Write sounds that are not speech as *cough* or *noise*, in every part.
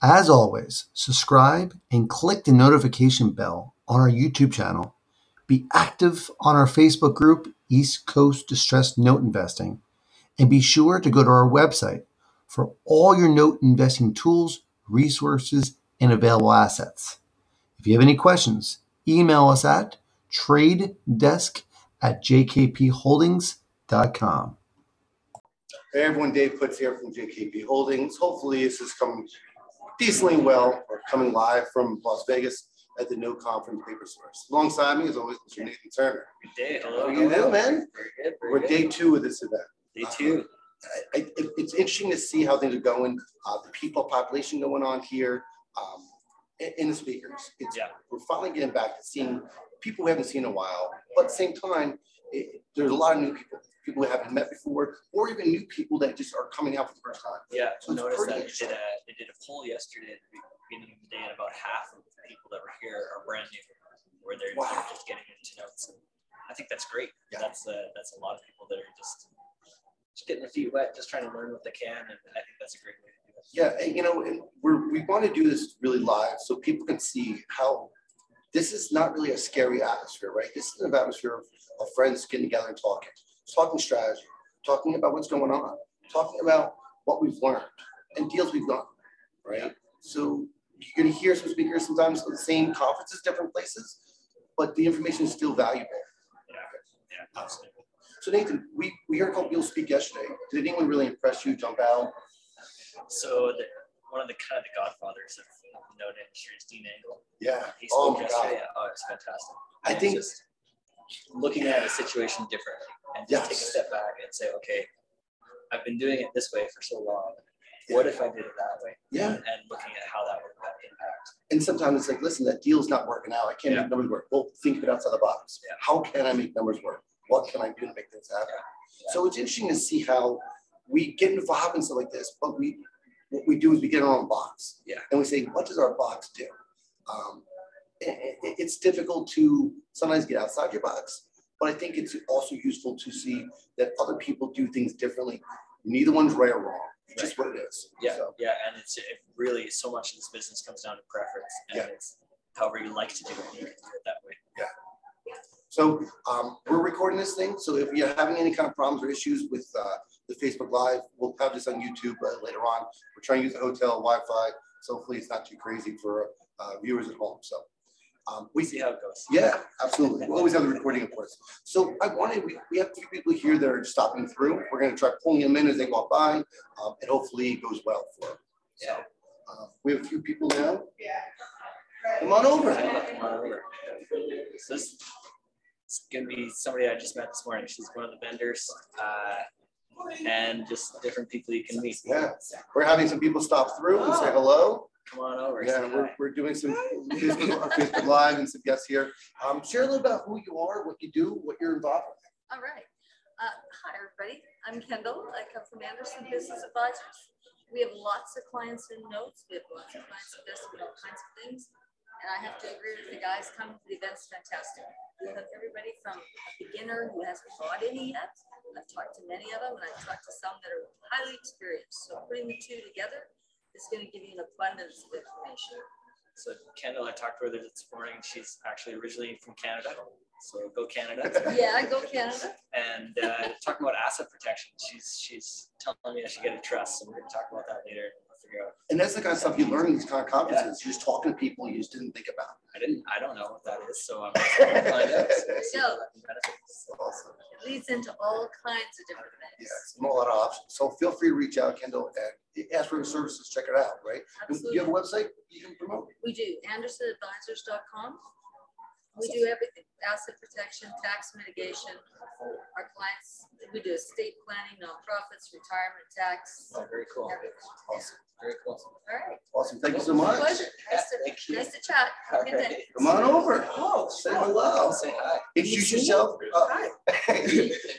As always, subscribe and click the notification bell on our YouTube channel. Be active on our Facebook group, East Coast Distressed Note Investing, and be sure to go to our website for all your note investing tools, resources, and available assets. If you have any questions, email us at tradedesk at jkpholdings.com. Hey everyone, Dave Putz here from JKP Holdings. Hopefully this is coming decently well. We're coming live from Las Vegas at the Note Conference Paper Source. Alongside me, as always, Mr. Nathan Turner. Good day. Hello. How are you doing, man? Very good. Very We're good. day two of this event. Day two. I, I, it's interesting to see how things are going, uh, the people population going on here, um, and, and the speakers. It's, Yeah. We're finally getting back to seeing people we haven't seen in a while, but at the same time, it, there's a lot of new people, people we haven't met before, or even new people that just are coming out for the first time. Yeah. So Noticed that they did a they did a poll yesterday at the beginning of the day, and about half of the people that were here are brand new, where they're, Wow. they're just getting into notes. And I think that's great. Yeah. That's uh, that's a lot of people that are just just getting their feet wet, just trying to learn what they can, and I think that's a great way to do it. Yeah, and you know, and we're, we want to do this really live so people can see how this is not really a scary atmosphere, right? This is an atmosphere of friends getting together and talking, talking strategy, talking about what's going on, talking about what we've learned and deals we've done, right? So you're going to hear some speakers sometimes at the same conferences, different places, but the information is still valuable. Yeah, absolutely. So Nathan, we, we heard a couple people speak yesterday. Did anyone really impress you, jump out? So the, one of the kind of the godfathers of the note industry is Dean Angle. Yeah. He Oh my yesterday. God. Oh, it was fantastic. I And think, just looking at a situation differently and just take a step back and say, okay, I've been doing it this way for so long. What if I did it that way? yeah. And looking at how that would impact. And sometimes it's like, listen, that deal's not working out. I can't Yeah. make numbers work. Well, think of it outside the box. Yeah. How can I make numbers work? What can I do to make things happen? So it's interesting to see how we get involved in stuff like this, but we, what we do is we get our own box. Yeah. And we say, what does our box do? Um, it's difficult to sometimes get outside your box, but I think it's also useful to see that other people do things differently. Neither one's right or wrong. It's just what it is. Yeah, So, yeah, and it's it really so much of this business comes down to preference, and Yeah. it's however you like to do it. You can do it that way. Yeah. So um, we're recording this thing. So if you're having any kind of problems or issues with uh, the Facebook Live, we'll have this on YouTube uh, later on. We're trying to use the hotel Wi-Fi, so hopefully it's not too crazy for uh, viewers at home. So um, We we see how it goes. yeah, absolutely. We'll always have the recording, of course. So I wanted, we, we have a few people here that are stopping through. We're gonna try pulling them in as they walk by, um, and hopefully it goes well for them. So uh, we have a few people now. Yeah. Come on over. Come on over. So this is gonna be somebody I just met this morning. She's one of the vendors, uh, and just different people you can meet. Yeah, we're having some people stop through and say hello. Come on over. Yeah, we're, we're doing some Facebook, *laughs* Facebook Live and some guests here. Um, share a little about who you are, what you do, what you're involved with. All right. Uh, hi, everybody. I'm Kendall. I come from Anderson Business Advisors. We have lots of clients in notes. We have lots of clients investing in all kinds of things. And I have to agree with the guys coming to the event's fantastic. We have everybody from a beginner who hasn't bought any yet. I've talked to many of them and I've talked to some that are highly experienced. So putting the two together is going to give you an abundance of information. So Kendall, I talked with her this morning. She's actually originally from Canada. So go Canada. *laughs* Yeah, go Canada. and uh, talking about asset protection. She's she's telling me I should get a trust, so we're gonna talk about that later. We'll figure out. And that's the kind of stuff you learn in these kind of conferences. You're just talking to people you just didn't think about. I didn't I don't know what that is, so I'm *laughs* gonna find out. So we'll see how that can benefit us. Awesome. It leads into all kinds of different Yeah, things. it's a lot of options. So feel free to reach out, Kendall, and ask for your services. Check it out, right? And Do you have a website you can promote? We do, andersonadvisors.com. We do everything, asset protection, tax mitigation. Our clients, we do estate planning, nonprofits, retirement tax, Oh, very cool. everything. Awesome. Very cool. All right. Awesome. Thank you so much. Pleasure. Nice Thank to, you. nice to chat. Have a good day. Alright. Come on over. Oh, say hello. Say hi. Introduce yourself. Uh, *laughs*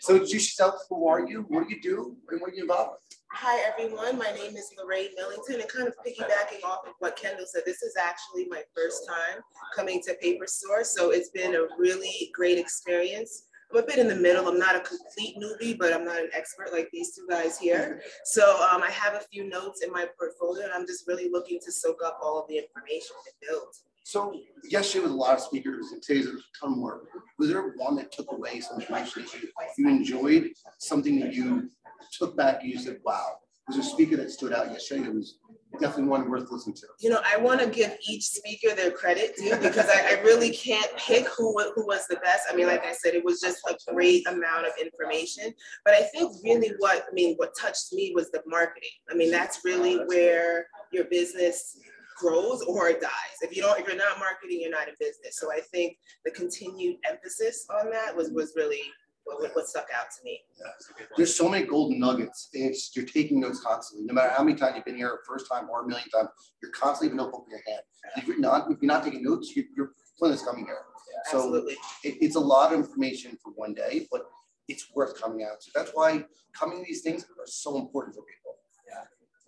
so introduce yourself. Who are you? What do you do? And what are you involved with? Hi, everyone. My name is Lorraine Millington, and kind of piggybacking off of what Kendall said, this is actually my first time coming to Paper Source, so it's been a really great experience. I'm a bit in the middle. I'm not a complete newbie, but I'm not an expert like these two guys here. So um, I have a few notes in my portfolio, and I'm just really looking to soak up all of the information and build. So yesterday was a lot of speakers, and today's a ton more. Was there one that took away some information that you, you enjoyed, something that you took back and you said, wow, was a speaker that stood out yesterday that was definitely one worth listening to? You know, I want to give each speaker their credit too, because I, I really can't pick who, who was the best. I mean, like I said, it was just a great amount of information. But I think really what, I mean, what touched me was the marketing. I mean, that's really where your business grows or dies. If you don't, if you're not marketing, you're not in business. So I think the continued emphasis on that was, was really what, what stuck out to me. There's so many golden nuggets. It's you're taking notes constantly. No matter how many times you've been here, first time or a million times, you're constantly have a notebook in your hand. If you're not, if you're not taking notes, you, you're pointless coming here. So it, it's a lot of information for one day, but it's worth coming out. So that's why coming to these things are so important for people.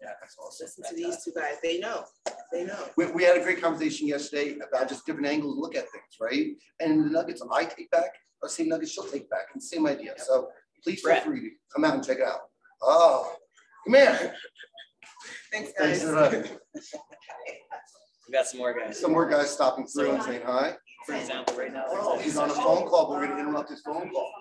Yeah, that's awesome. Listen to these two guys. They know. They know. We, we had a great conversation yesterday about just different angles to look at things, right? And the nuggets I take back are the same nuggets she'll take back, and same idea. So please feel free to come out and check it out. Oh, come here. Thanks, Thanks guys. for that. *laughs* We got some more guys. Some more guys stopping through and saying hi. For example, right now. Oh, he's on a phone call, but we're gonna interrupt his phone call.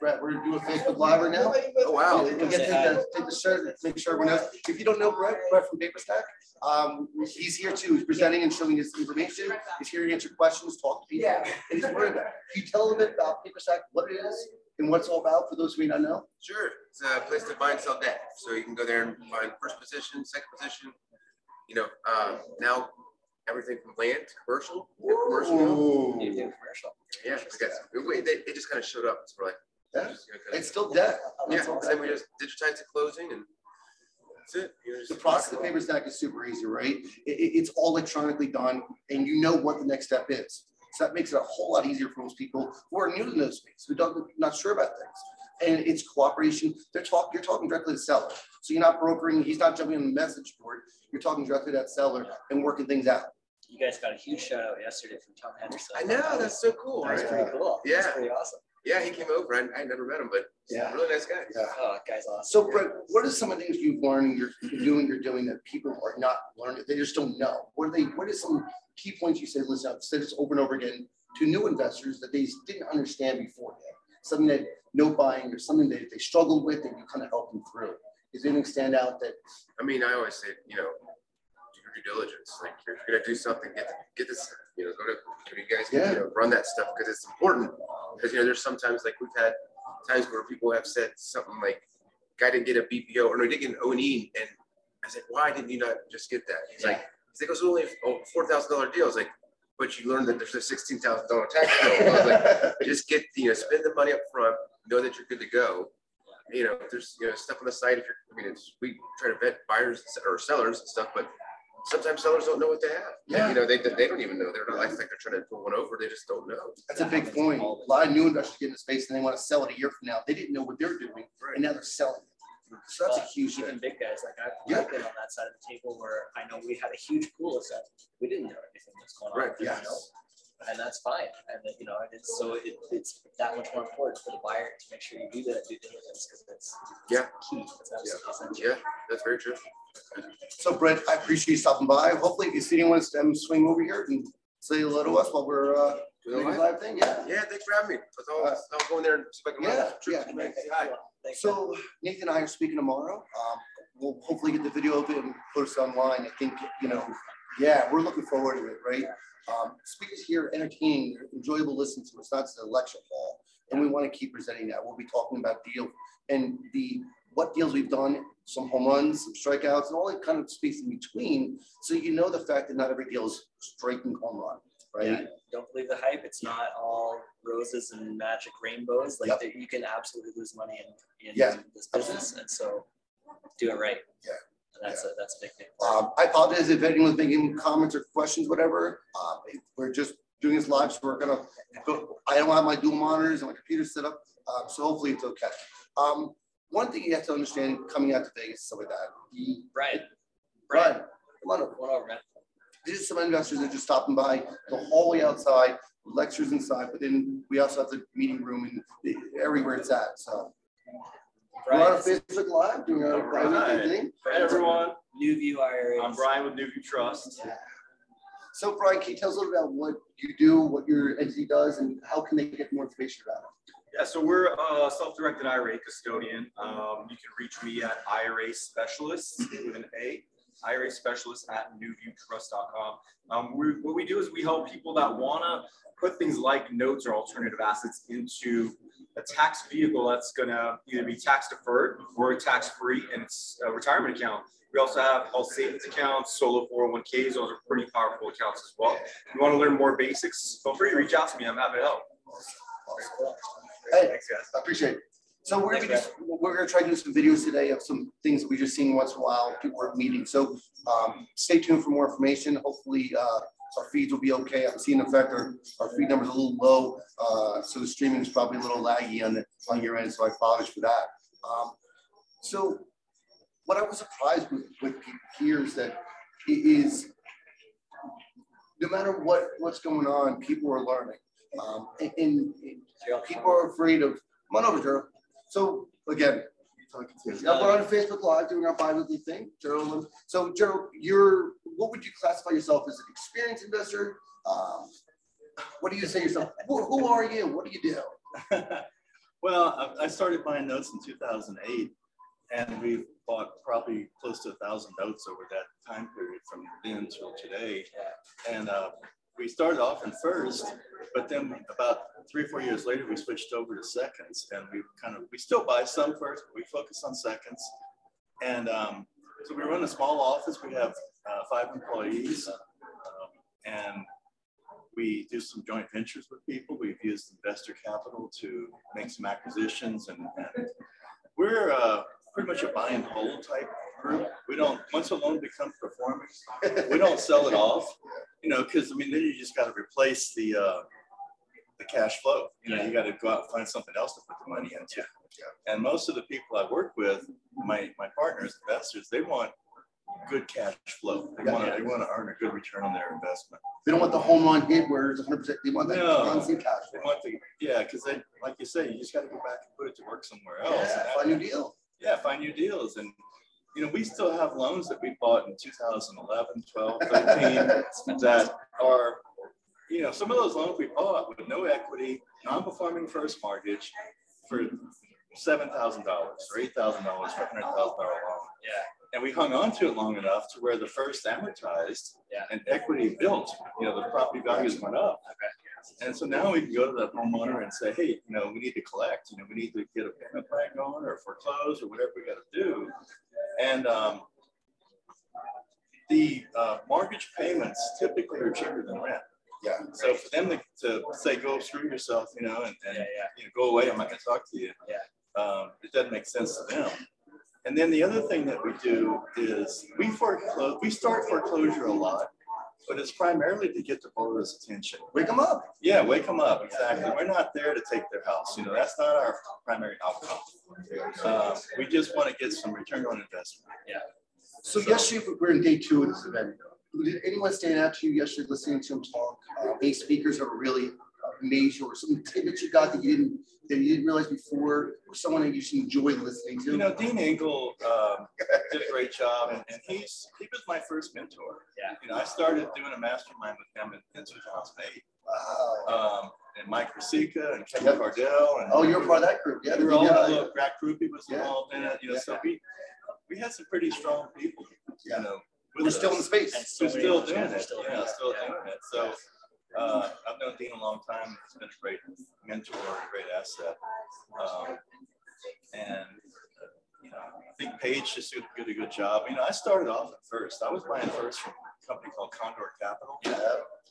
Brett, we're gonna do a Facebook Live right now. Oh, wow. We can take the, take the shirt, make sure everyone knows. If you don't know Brett, Brett from Paperstac, um, he's here too. He's presenting and showing his information. He's here to answer questions, talk to people. And he's worried about. it. Can you tell a little bit about Paperstac, what it is and what it's all about for those who may not know? Sure, it's a place to buy and sell debt. So you can go there and find first position, second position. You know, uh, now everything from land to commercial. commercial now. Ooh. You do commercial. Yeah, we got some, wait, they, they just kind of showed up. So we're like, Yeah, just, you know, kinda- It's still debt. yeah, then we just digitize the closing and that's it. You know, just- The process of Paperstac is super easy, right? It, it- it's all electronically done and you know what the next step is. So that makes it a whole lot easier for most people who are new to those space, who don't, not sure about things. And it's cooperation. They're talking, you're talking directly to the seller. So you're not brokering, he's not jumping on the message board. You're talking directly to that seller and working things out. You guys got a huge shout out yesterday from Tom Henderson. I know, that's so cool, That was right? pretty cool. Yeah. That's pretty awesome. Yeah, he came over. I, I never met him, but he's Yeah. a really nice guy. Yeah. Oh, that guy's awesome. So Brett, what are some of the things you've learned, you're doing, you're doing that people are not learning, they just don't know? What are they, what are some key points you say, listen, I've said this over and over again to new investors that they didn't understand beforehand? Something that no buying or something that they struggled with and you kind of help them through? Is there anything stand out that, I mean, I always say, you know, do your due diligence. Like, if you're gonna do something, get get this, you know, go to, so you guys can, Yeah. you know, run that stuff because it's important. Because you know, there's sometimes like we've had times where people have said something like, "Guy didn't get a BPO or no, he did get an O and E," and I said, "Why didn't you not just get that?" He's like, "He's like, it was only a oh, four thousand dollar deal." I was like, "But you learned that there's a sixteen thousand dollar tax bill." I was like, *laughs* just get you know spend the money up front know that you're good to go you know if there's you know stuff on the site if you're i mean it's we try to vet buyers or sellers and stuff but sometimes sellers don't know what they have Yeah. you know they, they don't even know they're not like like they're trying to pull one over they just don't know that's a big point. A lot of new investors get into space and they want to sell it a year from now. They didn't know what they're doing and now they're selling it. So that's a huge Even thing. big guys like I've Yeah. Been on that side of the table where I know we had a huge pool of stuff. We didn't know everything that's going on. Right, you know? And that's fine. And then, you know, and it's so it, it's that much more important for the buyer to make sure you do that due diligence because it's Yeah. key. It's absolutely essential. yeah that's very true So Brett, I appreciate you stopping by. Hopefully if you see anyone um, swing over here and say hello to us while we're, uh, Doing doing live? live thing, yeah. yeah thanks for having me I'll, I'll go in there and see if i can Yeah, Sure. yeah. Say hi. Thanks, man. So Nathan and I are speaking tomorrow. Um, we'll hopefully get the video of it and put it online. I think, you know, yeah, we're looking forward to it, right? Um, speakers here, entertaining, enjoyable to listen to. It's not just a lecture hall. And we want to keep presenting that. We'll be talking about deal and the, what deals we've done, some home runs, some strikeouts, and all that kind of space in between. So you know the fact that not every deal is a striking home run, right? Yeah, don't believe the hype. It's not all roses and magic rainbows. Like Yep. there- you can absolutely lose money in, in Yeah. this business, and so do it right. Yeah. And that's a that's a big thing. Um, I apologize if anyone was making comments or questions, whatever. Uh, we're just doing this live, so we're gonna go. I don't have my dual monitors and my computer set up, uh, so hopefully it's okay. Um, one thing you have to understand coming out to Vegas, and stuff like that. The, Brian, Brian, come on over. one over, man. These are some investors that are just stopping by the hallway outside. lectures inside, but then we also have the meeting room and the- everywhere it's at, so. We're on Brian, Facebook Live doing our Alright. bi-weekly thing. Hey everyone, NuView IRA. I'm Brian with New NuView Trust. So Brian, can you tell us a little about what you do, what your entity does, and how can they get more information about it? Yeah, so we're a self-directed IRA custodian. Um, you can reach me at IRA Specialists with an A, IRA Specialist at nuviewtrust.com. Um, we, what we do is we help people that wanna put things like notes or alternative assets into a tax vehicle that's gonna either be tax deferred or tax free, and it's a retirement account. We also have health savings accounts, solo 401ks. Those are pretty powerful accounts as well. If you want to learn more basics, feel free to reach out to me. I'm happy to help. Hey, Thanks, guys. I appreciate it. So we're Thanks, gonna, do- we're gonna try to do some videos today of some things that we just seen once in a while, people are meeting. So um, stay tuned for more information. Hopefully, uh, our feeds will be okay. I'm seeing in fact our, our feed number's are a little low. Uh, so the streaming is probably a little laggy on the, on your end, so I apologize for that. Um, so what I was surprised with, with here is that it is no matter what, what's going on, people are learning. Um, and, and people are afraid of, come on over, Gerald. So again, yeah, we're on Facebook Live doing our bi-weekly thing, Gerald. So Gerald, you're, what would you classify yourself as an experienced investor? Um, what do you say yourself? Who, who are you? What do you do? *laughs* well, I I started buying notes in 2008, and we've bought probably close to a thousand notes over that time period from then till today. And uh, we started off in first, but then about three or four years later, we switched over to seconds, and we kind of we still buy some first, but we focus on seconds. And um, so we run a small office. We have uh, five employees, um, and we do some joint ventures with people. We've used investor capital to make some acquisitions, and, and we're uh, pretty much a buy and hold type group. We don't once a loan becomes performing, we don't sell it off, you know, because I mean then you just got to replace the uh, the cash flow. You know, you got to go out and find something else to put the money into. And most of the people I work with, my my partners, investors, they want good cash flow. They want to they want to earn a good return on their investment. They don't want the home run hit where it's 100%. They want that No. constant cash They flow. want the yeah, because they like you say, you just got to go back and put it to work somewhere else. Yeah, find new deal. yeah, find new deals. And, you know, we still have loans that we bought in 2011, 12, 13 *laughs* that are, you know, some of those loans we bought with no equity, non-performing first mortgage for $7,000 or $8,000 for a $100,000 loan. Yeah. And we hung on to it long enough to where the first amortized Yeah. and equity built, you know, the property values went up. And so now we can go to the homeowner and say, hey, you know, we need to collect, you know, we need to get a payment plan going or foreclose or whatever we got to do. And um, the uh, mortgage payments typically are cheaper than rent. Yeah. So for them to, to say, go screw yourself, you know, and, and Yeah, yeah. you know, go away, I'm not going to talk to you. Yeah. Um, it doesn't make sense to them. And then the other thing that we do is we foreclose, we start foreclosure a lot, but it's primarily to get the borrower's attention. Wake them up. Yeah, wake them up. Exactly. We're not there to take their house. You know, that's not our primary outcome. Uh, we just want to get some return on investment. Yeah. So yesterday, we're in day two of this event. Did anyone stand out to you yesterday listening to him talk? Uh, Any speakers are really amazed or some *laughs* tidbits you got that you didn't, that you didn't realize before, or someone that you should enjoy listening to? You know, Dean Engel um, did a great job, and, and he's he was my first mentor. Yeah. You know, I started doing a mastermind with him in, in 2008. Wow. Um, and Mike Rosica and Kevin Cardell. And Oh, you're part of that group, yeah. we were all yeah. a little Rack Groupie was Yeah. involved in it. You know, so we we had some pretty strong people. Yeah. You know, We're still in us. space. And so We're still doing it. still Yeah, still doing it. So uh, I've known Dean a long time. He's been a great mentor, a great asset. Um, and uh, you know, I think Paige just did did a good job. You know, I started off at first. I was buying first from a company called Condor Capital,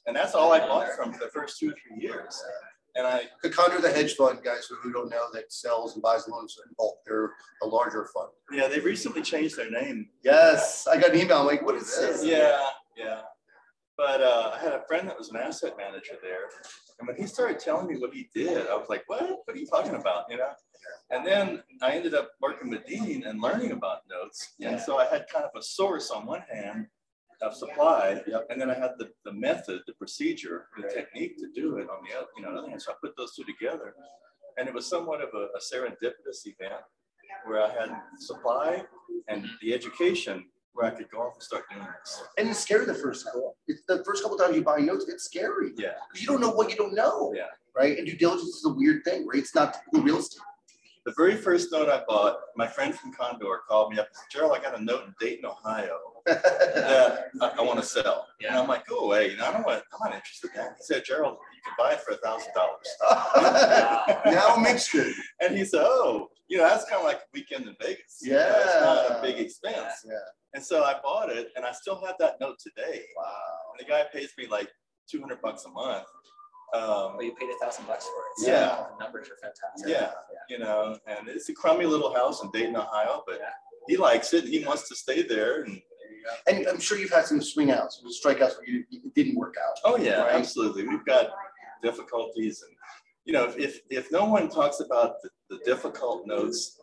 and that's all I bought from for the first two or three years. And I The Condor, the hedge fund, guys who don't know, that sells and buys loans in bulk. They're a larger fund. yeah, they recently changed their name Yes, I got an email. I'm like, what is this? Yeah, yeah. But uh, I had a friend that was an asset manager there, and when he started telling me what he did, I was like, "What? What are you talking about?" You know. And then I ended up working with Dean and learning about notes, and so I had kind of a source on one hand of supply. And then I had the, the method, the procedure, the technique to do it on the other, you know, other hand. So I put those two together. And it was somewhat of a, a serendipitous event where I had supply and the education where I could go off and start doing this. And it's scary the first time. It's the first couple times you buy notes, it's scary. Yeah. Because you don't know what you don't know. Yeah. Right? And due diligence is a weird thing, right? It's not typical real estate. The very first note I bought, my friend from Condor called me up and said, Gerald, I got a note in Dayton, Ohio that I, I want to sell. And I'm like, go away. You know, I don't want, I'm not interested in that. He said, Gerald, you can buy it for a thousand dollars. *laughs* now mixture. And he said, oh, you know, that's kind of like a weekend in Vegas. You know, It's not a big expense. Yeah. And so I bought it and I still have that note today. Wow. And the guy pays me like 200 bucks a month. Um, Well, you paid a thousand bucks for it. so Yeah. The numbers are fantastic. Yeah. you know, and it's a crummy little house in Dayton, Ohio, but he likes it. He wants to stay there. And And I'm sure you've had some swing outs, some strikeouts where you, it didn't work out. oh yeah, Right. absolutely. We've got difficulties, and you know, if if, if no one talks about the, the difficult notes,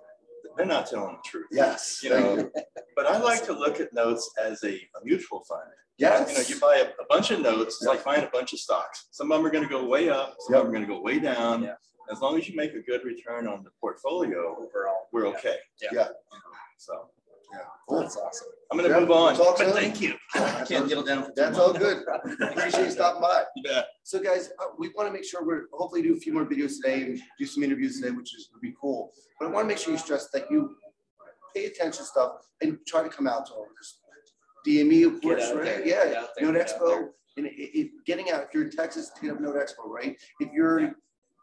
they're not telling the truth. Yes. You know, *laughs* but I like to look at notes as a, a mutual fund. Yes. You know, you buy a, a bunch of notes, it's like buying a bunch of stocks. Some of them are going to go way up, some of them are going to go way down. Yeah. As long as you make a good return on the portfolio, Overall. we're okay. Yeah. Yeah. So Cool. That's awesome. I'm going to Yeah, move on. talk But soon. thank you. *laughs* I can't get down for too That's long. all good. *laughs* Appreciate you stopping by. You bet. So guys, uh, we want to make sure we're hopefully do a few more videos today and do some interviews today, which is would be cool. But I want to make sure you stress that you pay attention to stuff and try to come out to all this. DME, of course, right? there, Yeah, there, out Expo. And it, it, getting out, if you're in Texas, hit up Note Expo, right? If you're,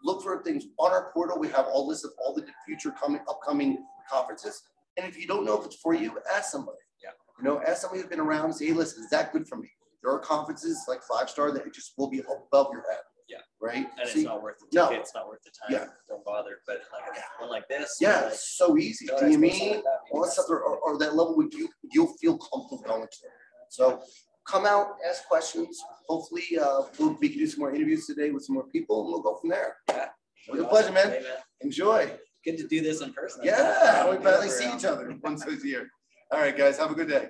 look for things on our portal, we have all lists of all the future coming, upcoming conferences. And if you don't know if it's for you, ask somebody. Yeah. You know, ask somebody who's been around, say, hey, listen, is that good for me? There are conferences like Five Star that it just will be above your head. Yeah. Right? And See, it's not worth the no. ticket, it's not worth the time. Yeah. Don't bother. But like a- one like this. yeah, like, it's so easy. Note Expo, something DME, like that, mean, all that stuff, or, or, that level where you, you'll feel comfortable going to. So come out, ask questions. Hopefully, uh, we'll, we can do some more interviews today with some more people and we'll go from there. Yeah. It was a pleasure, man. Hey, Enjoy. Good to do this in person. Yeah, we finally see each other once a year. All right, guys, have a good day.